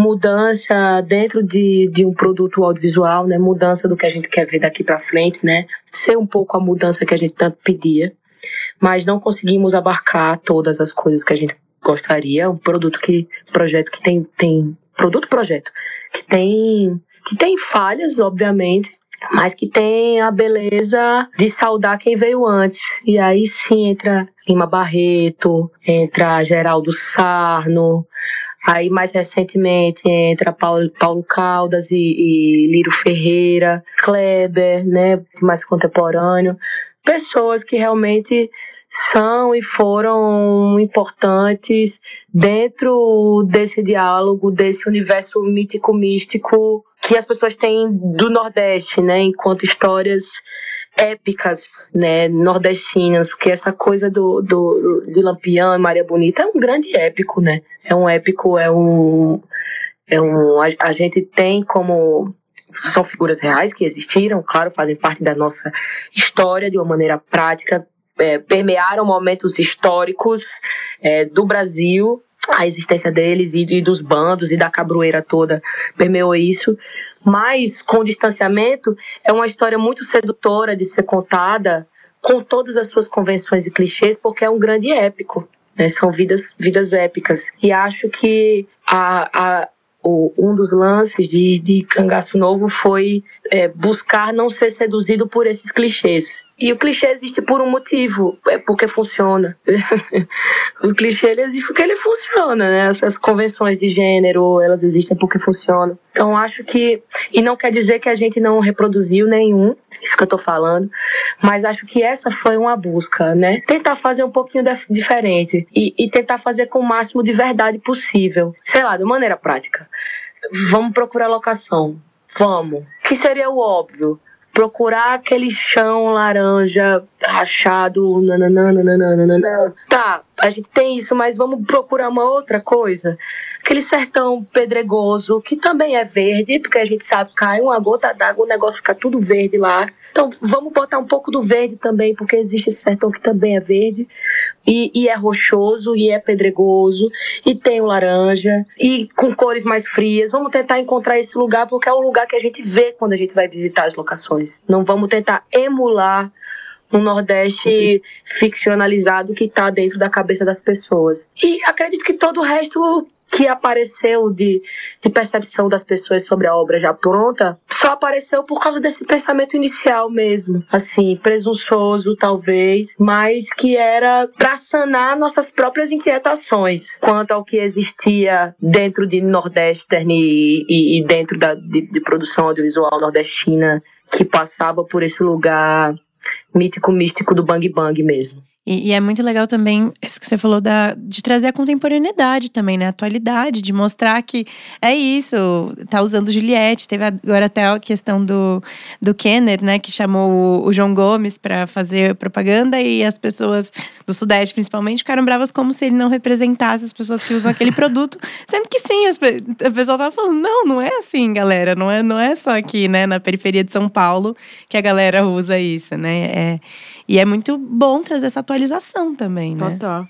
mudança dentro de, de um produto audiovisual, né? Mudança do que a gente quer ver daqui para frente, né? Ser um pouco a mudança que a gente tanto pedia, mas não conseguimos abarcar todas as coisas que a gente gostaria. Um produto que, projeto que tem, tem produto projeto que tem que tem falhas, obviamente, mas que tem a beleza de saudar quem veio antes. E aí sim entra Lima Barreto, entra Geraldo Sarno, Aí, mais recentemente, entra Paulo, Paulo Caldas e, e Lírio Ferreira, Kleber, né, mais contemporâneo. Pessoas que realmente são e foram importantes dentro desse diálogo, desse universo mítico-místico que as pessoas têm do Nordeste, né, enquanto histórias épicas, né, nordestinas, porque essa coisa do, do, de Lampião e Maria Bonita é um grande épico, né? É um épico, é um. É um a, a gente tem como são figuras reais que existiram, claro, fazem parte da nossa história de uma maneira prática, é, permearam momentos históricos é, do Brasil a existência deles e, e, dos bandos e da cabroeira toda permeou isso. Mas, com distanciamento, é uma história muito sedutora de ser contada com todas as suas convenções e clichês, porque é um grande épico. Né? São vidas, vidas épicas. E acho que a, a, o, um dos lances de, de Cangaço Novo foi é, buscar não ser seduzido por esses clichês e o clichê existe por um motivo, é porque funciona. o clichê ele existe porque ele funciona, né? Essas convenções de gênero, elas existem porque funcionam. Então acho que e não quer dizer que a gente não reproduziu nenhum, isso que eu tô falando, mas acho que essa foi uma busca, né? Tentar fazer um pouquinho diferente e, e tentar fazer com o máximo de verdade possível. Sei lá, de maneira prática. Vamos procurar locação. Vamos. Que seria o óbvio? Procurar aquele chão laranja rachado. Nananana, tá, a gente tem isso, mas vamos procurar uma outra coisa. Aquele sertão pedregoso, que também é verde, porque a gente sabe, cai uma gota d'água, o negócio fica tudo verde lá. Então, vamos botar um pouco do verde também, porque existe esse sertão que também é verde, e, e é rochoso, e é pedregoso, e tem o laranja, e com cores mais frias. Vamos tentar encontrar esse lugar, porque é o lugar que a gente vê quando a gente vai visitar as locações. Não vamos tentar emular um Nordeste ficcionalizado que está dentro da cabeça das pessoas. E acredito que todo o resto que apareceu de, de percepção das pessoas sobre a obra já pronta só apareceu por causa desse pensamento inicial mesmo, assim, presunçoso talvez, mas que era para sanar nossas próprias inquietações quanto ao que existia dentro de Nordestern e, e, e dentro da, de, de produção audiovisual nordestina que passava por esse lugar mítico místico do bang bang mesmo. E, e, é muito legal também isso que você falou da, de trazer a contemporaneidade também, né? A atualidade, de mostrar que é isso, tá usando Juliette. Teve agora até a questão do, do Kenner, né? Que chamou o, o João Gomes para fazer propaganda e as pessoas do Sudeste, principalmente, ficaram bravas como se ele não representasse as pessoas que usam aquele produto. Sendo que sim, as, a pessoa tava falando, não, não é assim, galera. Não é, não é só aqui, né? Na periferia de São Paulo que a galera usa isso, né? É, e é muito bom trazer essa atualização também, né? Total.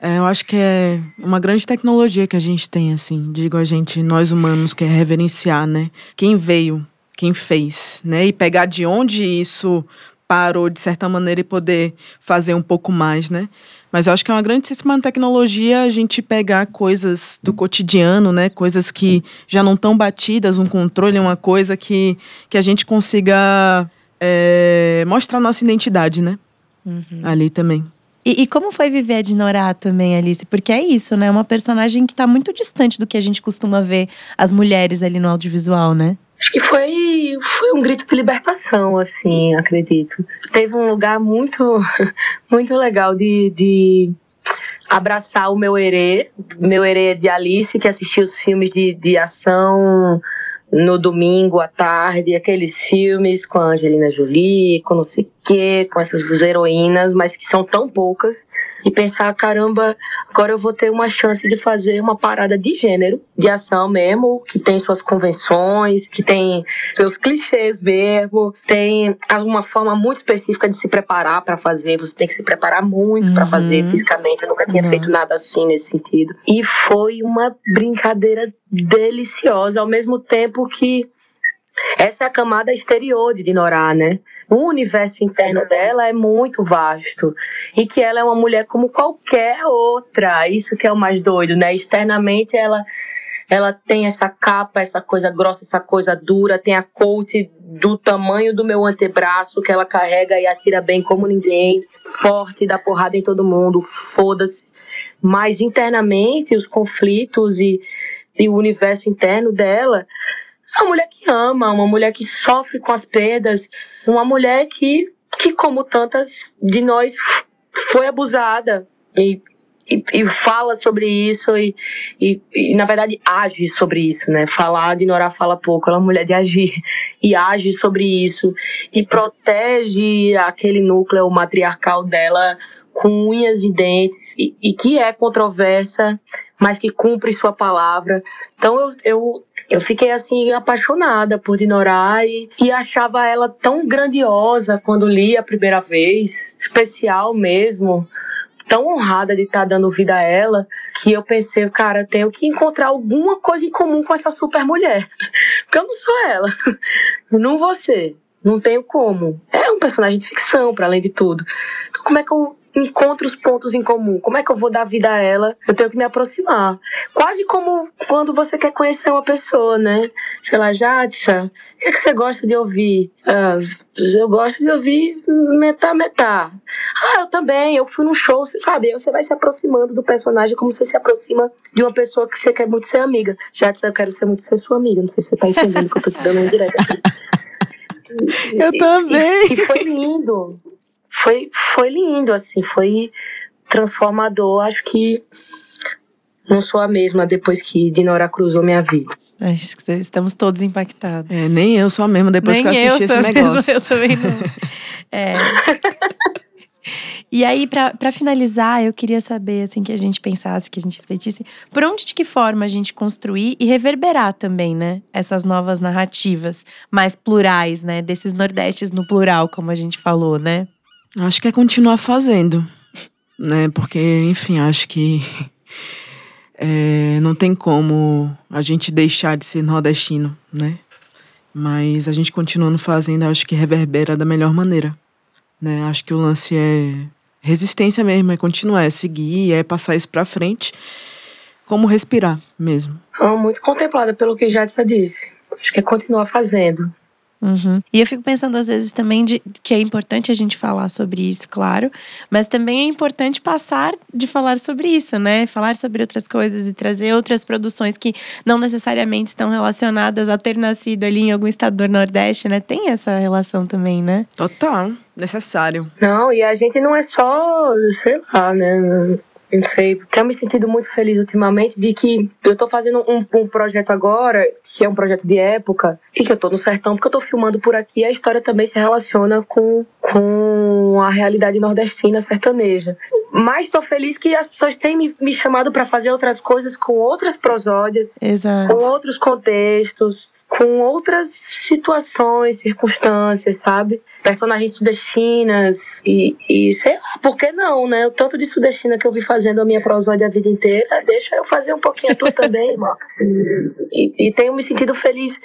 É, eu acho que é uma grande tecnologia que a gente tem, assim, digo a gente, nós humanos, que é reverenciar, né? Quem veio, quem fez, né? E pegar de onde isso parou, de certa maneira, e poder fazer um pouco mais, né? Mas eu acho que é uma grandíssima tecnologia a gente pegar coisas do cotidiano, né? Coisas que já não estão batidas, um controle, uma coisa que, que a gente consiga é, mostrar nossa identidade, né? Uhum. Ali também. E, e, como foi viver a Dinorá também, Alice? Porque é isso, né? Uma personagem que está muito distante do que a gente costuma ver as mulheres ali no audiovisual, né? Acho que foi, foi um grito de libertação, assim, acredito. Teve um lugar muito, muito legal de, de abraçar o meu herê, meu herê de Alice, que assistia os filmes de, de ação no domingo à tarde, aqueles filmes com a Angelina Jolie, com não sei o quê, com essas heroínas, mas que são tão poucas e pensar, caramba, agora eu vou ter uma chance de fazer uma parada de gênero, de ação mesmo, que tem suas convenções, que tem seus clichês mesmo, tem uma forma muito específica de se preparar para fazer, você tem que se preparar muito uhum. para fazer fisicamente, eu nunca tinha uhum. feito nada assim nesse sentido. E foi uma brincadeira deliciosa, ao mesmo tempo que essa é a camada exterior de Dinorá, né? O universo interno dela é muito vasto e que ela é uma mulher como qualquer outra. Isso que é o mais doido, né? Externamente ela ela tem essa capa, essa coisa grossa, essa coisa dura, tem a coat do tamanho do meu antebraço que ela carrega e atira bem como ninguém, forte, dá porrada em todo mundo, foda-se. Mas internamente os conflitos e, e o universo interno dela uma mulher que ama, uma mulher que sofre com as perdas, uma mulher que, que como tantas de nós, foi abusada e, e, e fala sobre isso e, e, e, na verdade, age sobre isso, né? Falar de Nora fala pouco, ela é uma mulher de agir e age sobre isso e protege aquele núcleo matriarcal dela com unhas e dentes e, e que é controversa, mas que cumpre sua palavra. Então eu, eu eu fiquei assim apaixonada por Dinorá e, achava ela tão grandiosa quando li a primeira vez, especial mesmo, tão honrada de estar tá dando vida a ela, que eu pensei, cara, tenho que encontrar alguma coisa em comum com essa super mulher. Porque eu não sou ela. Não ser. Não tenho como. É um personagem de ficção, para além de tudo. Então, como é que eu encontro os pontos em comum. Como é que eu vou dar vida a ela? Eu tenho que me aproximar. Quase como quando você quer conhecer uma pessoa, né? Sei lá, Jadsa, o que, é que você gosta de ouvir? Ah, eu gosto de ouvir metá, metá. Ah, eu também, eu fui num show, sabe? Você vai se aproximando do personagem como você se aproxima de uma pessoa que você quer muito ser amiga. Jadsa, eu quero ser muito ser sua amiga. Não sei se você tá entendendo que eu tô te dando um direto aqui. Eu também. E, e foi lindo foi, foi lindo, assim, foi transformador. Acho que não sou a mesma depois que Dinora cruzou minha vida. Acho que estamos todos impactados. É, nem eu sou a mesma depois nem que eu assisti eu esse negócio. Mesmo, eu também não. é. E aí, para finalizar, eu queria saber, assim, que a gente pensasse, que a gente refletisse, por onde, de que forma a gente construir e reverberar também, né? Essas novas narrativas mais plurais, né? Desses nordestes no plural, como a gente falou, né? Acho que é continuar fazendo, né? Porque, enfim, acho que é, não tem como a gente deixar de ser nordestino, né? Mas a gente continuando fazendo, acho que reverbera da melhor maneira, né? Acho que o lance é resistência mesmo, é continuar, é seguir, é passar isso pra frente, como respirar mesmo. muito contemplada pelo que já te disse. Acho que é continuar fazendo Uhum. E eu fico pensando às vezes também de, que é importante a gente falar sobre isso, claro, mas também é importante passar de falar sobre isso, né? Falar sobre outras coisas e trazer outras produções que não necessariamente estão relacionadas a ter nascido ali em algum estado do Nordeste, né? Tem essa relação também, né? Total, necessário. Não, e a gente não é só, sei lá, né? Não sei, tenho me sentido muito feliz ultimamente de que eu tô fazendo um, um, projeto agora, que é um projeto de época, e que eu tô no sertão, porque eu tô filmando por aqui, e a história também se relaciona com, com a realidade nordestina sertaneja. Mas tô feliz que as pessoas têm me, me chamado para fazer outras coisas com outras prosódias, Exato. com outros contextos com outras situações, circunstâncias, sabe? Personagens sudestinas e, e sei lá, por que não, né? O tanto de sudestina que eu vi fazendo a minha prosódia a vida inteira, deixa eu fazer um pouquinho tu também, irmão. E, e tenho me sentido feliz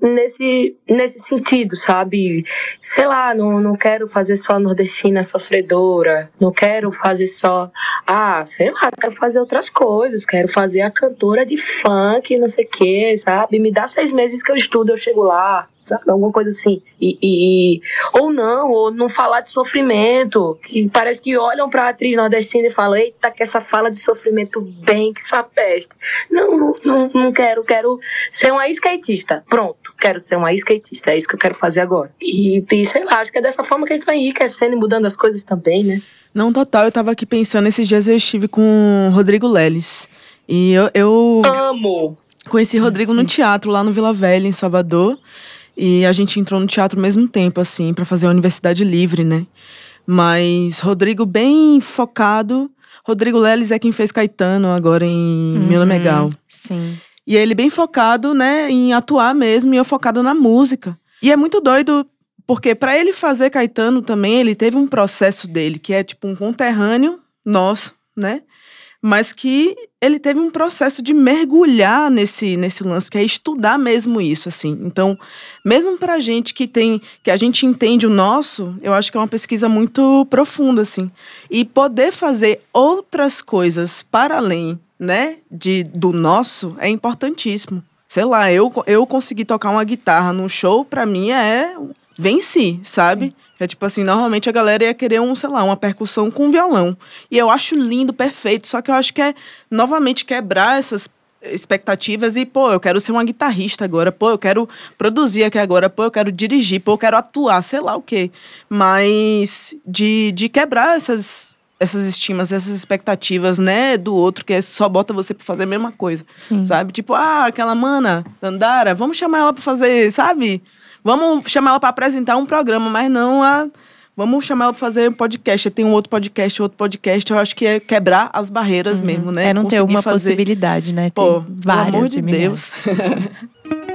nesse, nesse sentido, sabe? Sei lá, não, não quero fazer só nordestina sofredora, não quero fazer só, ah, sei lá, quero fazer outras coisas, quero fazer a cantora de funk, não sei o que, sabe? Me dá seis meses que eu estudo, eu chego lá, sabe? Alguma coisa assim. E, e, ou não, ou não falar de sofrimento, que parece que olham pra atriz nordestina e falam, eita, que essa fala de sofrimento bem, que sua peste. Não, não, não, quero, quero ser uma skatista. Pronto, quero ser uma skatista, é isso que eu quero fazer agora. E, e sei lá, acho que é dessa forma que a gente vai enriquecendo e mudando as coisas também, né? Não, total, eu tava aqui pensando, esses dias eu estive com o Rodrigo Leles. E eu, eu Amo! conheci Rodrigo no teatro lá no Vila Velha, em Salvador. E a gente entrou no teatro ao mesmo tempo, assim, para fazer a Universidade Livre, né? Mas Rodrigo bem focado. Rodrigo Leles é quem fez Caetano agora em Uhum. Meu Nome é Gal. Sim. E ele bem focado, né, em atuar mesmo e eu focada na música. E é muito doido, porque para ele fazer Caetano também, ele teve um processo dele, que é tipo um conterrâneo nosso, né? Mas que ele teve um processo de mergulhar nesse, nesse lance, que é estudar mesmo isso, assim. Então, mesmo pra gente que tem, que a gente entende o nosso, eu acho que é uma pesquisa muito profunda, assim. E poder fazer outras coisas para além né, de, do nosso é importantíssimo. Sei lá, eu, eu conseguir tocar uma guitarra num show, pra mim é venci, sabe? É tipo assim, normalmente a galera ia querer um, sei lá, uma percussão com violão. E eu acho lindo, perfeito, só que eu acho que é novamente quebrar essas expectativas e, pô, eu quero ser uma guitarrista agora, pô, eu quero produzir aqui agora, pô, eu quero dirigir, pô, eu quero atuar, sei lá o quê. Mas de, de quebrar essas, essas estimas, essas expectativas, né, do outro, que é só bota você pra fazer a mesma coisa, Sim. sabe? Tipo, ah, aquela mana, Dandara, vamos chamar ela pra fazer, sabe? Vamos chamar ela pra apresentar um programa, mas não a... Vamos chamar ela pra fazer um podcast. Tem um outro podcast, outro podcast. Eu acho que é quebrar as barreiras mesmo, né? É não ter Conseguir uma fazer... possibilidade, né? Ter Pô, várias pelo amor de. Deus.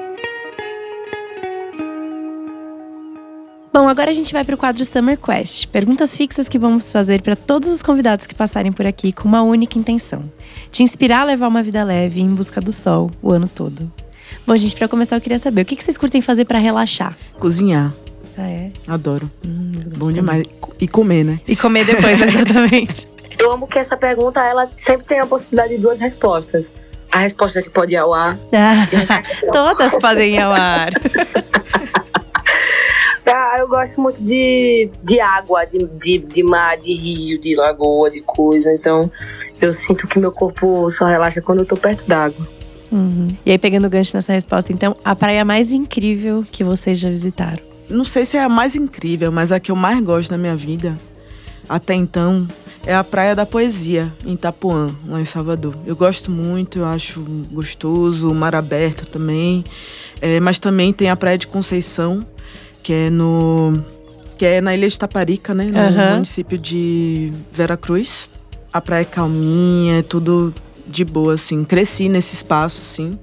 Bom, agora a gente vai para o quadro Summer Quest. Perguntas fixas que vamos fazer para todos os convidados que passarem por aqui com uma única intenção: te inspirar a levar uma vida leve em busca do sol o ano todo. Bom, gente, para começar, eu queria saber o que que vocês curtem fazer para relaxar? Cozinhar. Ah, é? Adoro. Hum, Bom também. demais. E comer, né? E comer depois, exatamente. Eu amo que essa pergunta, ela sempre tem a possibilidade de duas respostas. A resposta que pode ir ao ar. Ah, todas podem ir ao ar. Ah, eu gosto muito de, de água, de, de, de mar, de rio, de lagoa, de coisa. Então, eu sinto que meu corpo só relaxa quando eu tô perto d'água. Uhum. E aí, pegando o gancho nessa resposta, então, a praia mais incrível que vocês já visitaram? Não sei se é a mais incrível, mas a que eu mais gosto na minha vida, até então, é a Praia da Poesia, em Itapuã, lá em Salvador. Eu gosto muito, eu acho gostoso, o mar aberto também. É, mas também tem a Praia de Conceição, que é no. que é na ilha de Taparica, né? No Aham. município de Veracruz. A praia é calminha, é tudo de boa, assim. Cresci nesse espaço, assim.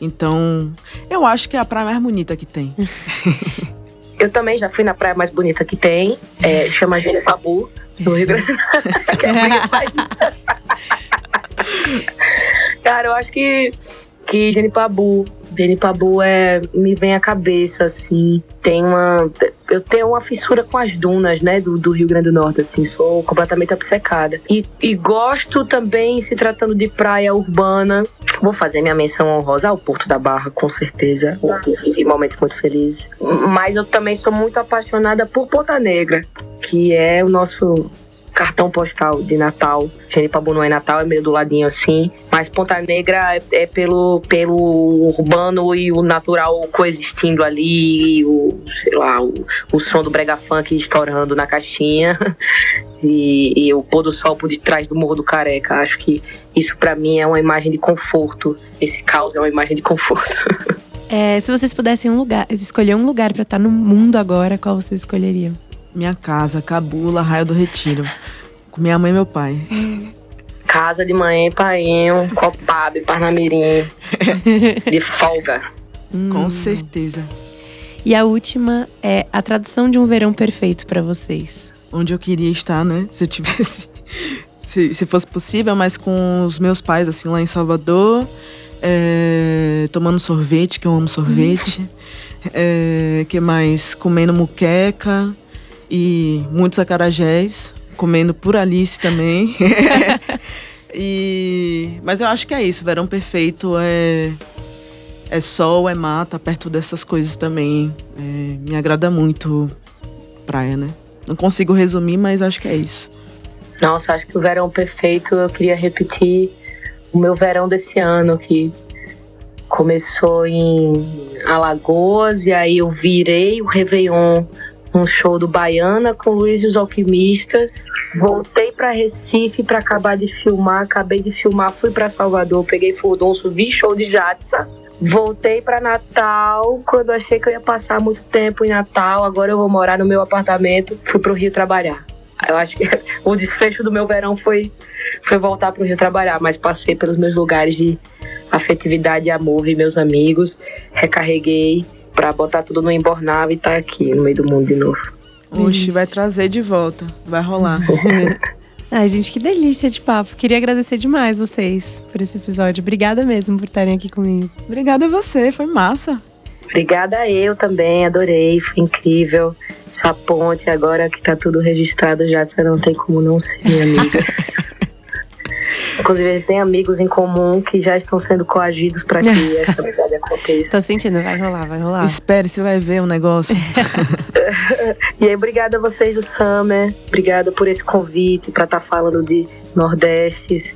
Então, eu acho que é a praia mais bonita que tem. Eu também já fui na praia mais bonita que tem, é, chama Genipabu, do Rio Grande do é. Cara, eu acho que, que Genipabu, Genipabu é, me vem à cabeça, assim. Tem uma. eu tenho uma fissura com as dunas, né, do, do Rio Grande do Norte, assim, sou completamente obcecada. E, e gosto também, se tratando de praia urbana, Vou fazer minha menção honrosa ao Porto da Barra, com certeza. Vivi momentos muito felizes. Mas eu também sou muito apaixonada por Ponta Negra, que é o nosso cartão postal de Natal. Genipabu não é Natal, é meio do ladinho assim. Mas Ponta Negra é, é pelo, pelo urbano e o natural coexistindo ali, o, sei lá, o, o som do brega funk estourando na caixinha. E, e o pôr do sol por detrás do Morro do Careca. Acho que isso para mim é uma imagem de conforto. Esse caos é uma imagem de conforto. É, se vocês pudessem um lugar, escolher um lugar para estar no mundo agora, qual vocês escolheriam? Minha casa, Cabula, Raio do Retiro. Com minha mãe e meu pai. Casa de mãe, painho, Copabe, Parnamirim. de folga. Hum. Com certeza. E a última é a tradução de um verão perfeito para vocês. Onde eu queria estar, né? Se eu tivesse. se, se fosse possível, mas com os meus pais, assim, lá em Salvador. É, tomando sorvete, que eu amo sorvete. é, que mais? Comendo muqueca e muitos acarajés, comendo por Alice também. e, mas eu acho que é isso, verão perfeito é é sol, é mata, perto dessas coisas também. É, me agrada muito praia, né? Não consigo resumir, mas acho que é isso. Nossa, acho que o verão perfeito eu queria repetir o meu verão desse ano, que começou em Alagoas e aí eu virei o Réveillon um show do Baiana com Luiz e os Alquimistas. Voltei para Recife para acabar de filmar, acabei de filmar, fui para Salvador, peguei furdunço, vi show de Jatsa. Voltei para Natal, quando achei que eu ia passar muito tempo em Natal, agora eu vou morar no meu apartamento, fui pro Rio trabalhar. Eu acho que o desfecho do meu verão foi foi voltar pro Rio trabalhar, mas passei pelos meus lugares de afetividade e amor, vi meus amigos, recarreguei para botar tudo no embornável e tá aqui no meio do mundo de novo. Oxi, vai trazer de volta. Vai rolar. Ai, gente, que delícia de papo. Queria agradecer demais vocês por esse episódio. Obrigada mesmo por estarem aqui comigo. Obrigada a você, foi massa. Obrigada eu também, adorei, foi incrível. Essa ponte agora que tá tudo registrado já, você não tem como não ser minha amiga. Inclusive, ele tem amigos em comum que já estão sendo coagidos para que essa verdade aconteça. Tô sentindo, vai rolar, vai rolar. Espere, você vai ver o um negócio. e aí, obrigada a vocês do Summer. Obrigada por esse convite para estar tá falando de Nordestes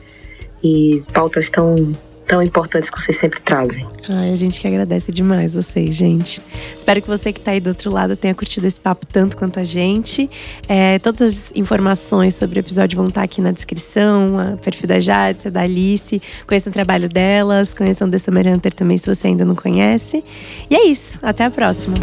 e pautas tão tão importantes que vocês sempre trazem. Ai, a gente que agradece demais vocês, gente. Espero que você que está aí do outro lado tenha curtido esse papo tanto quanto a gente. É, todas as informações sobre o episódio vão estar aqui na descrição. A perfil da Jade, da Alice. Conheçam o trabalho delas, conheçam The Summer Hunter também se você ainda não conhece. E é isso. Até a próxima.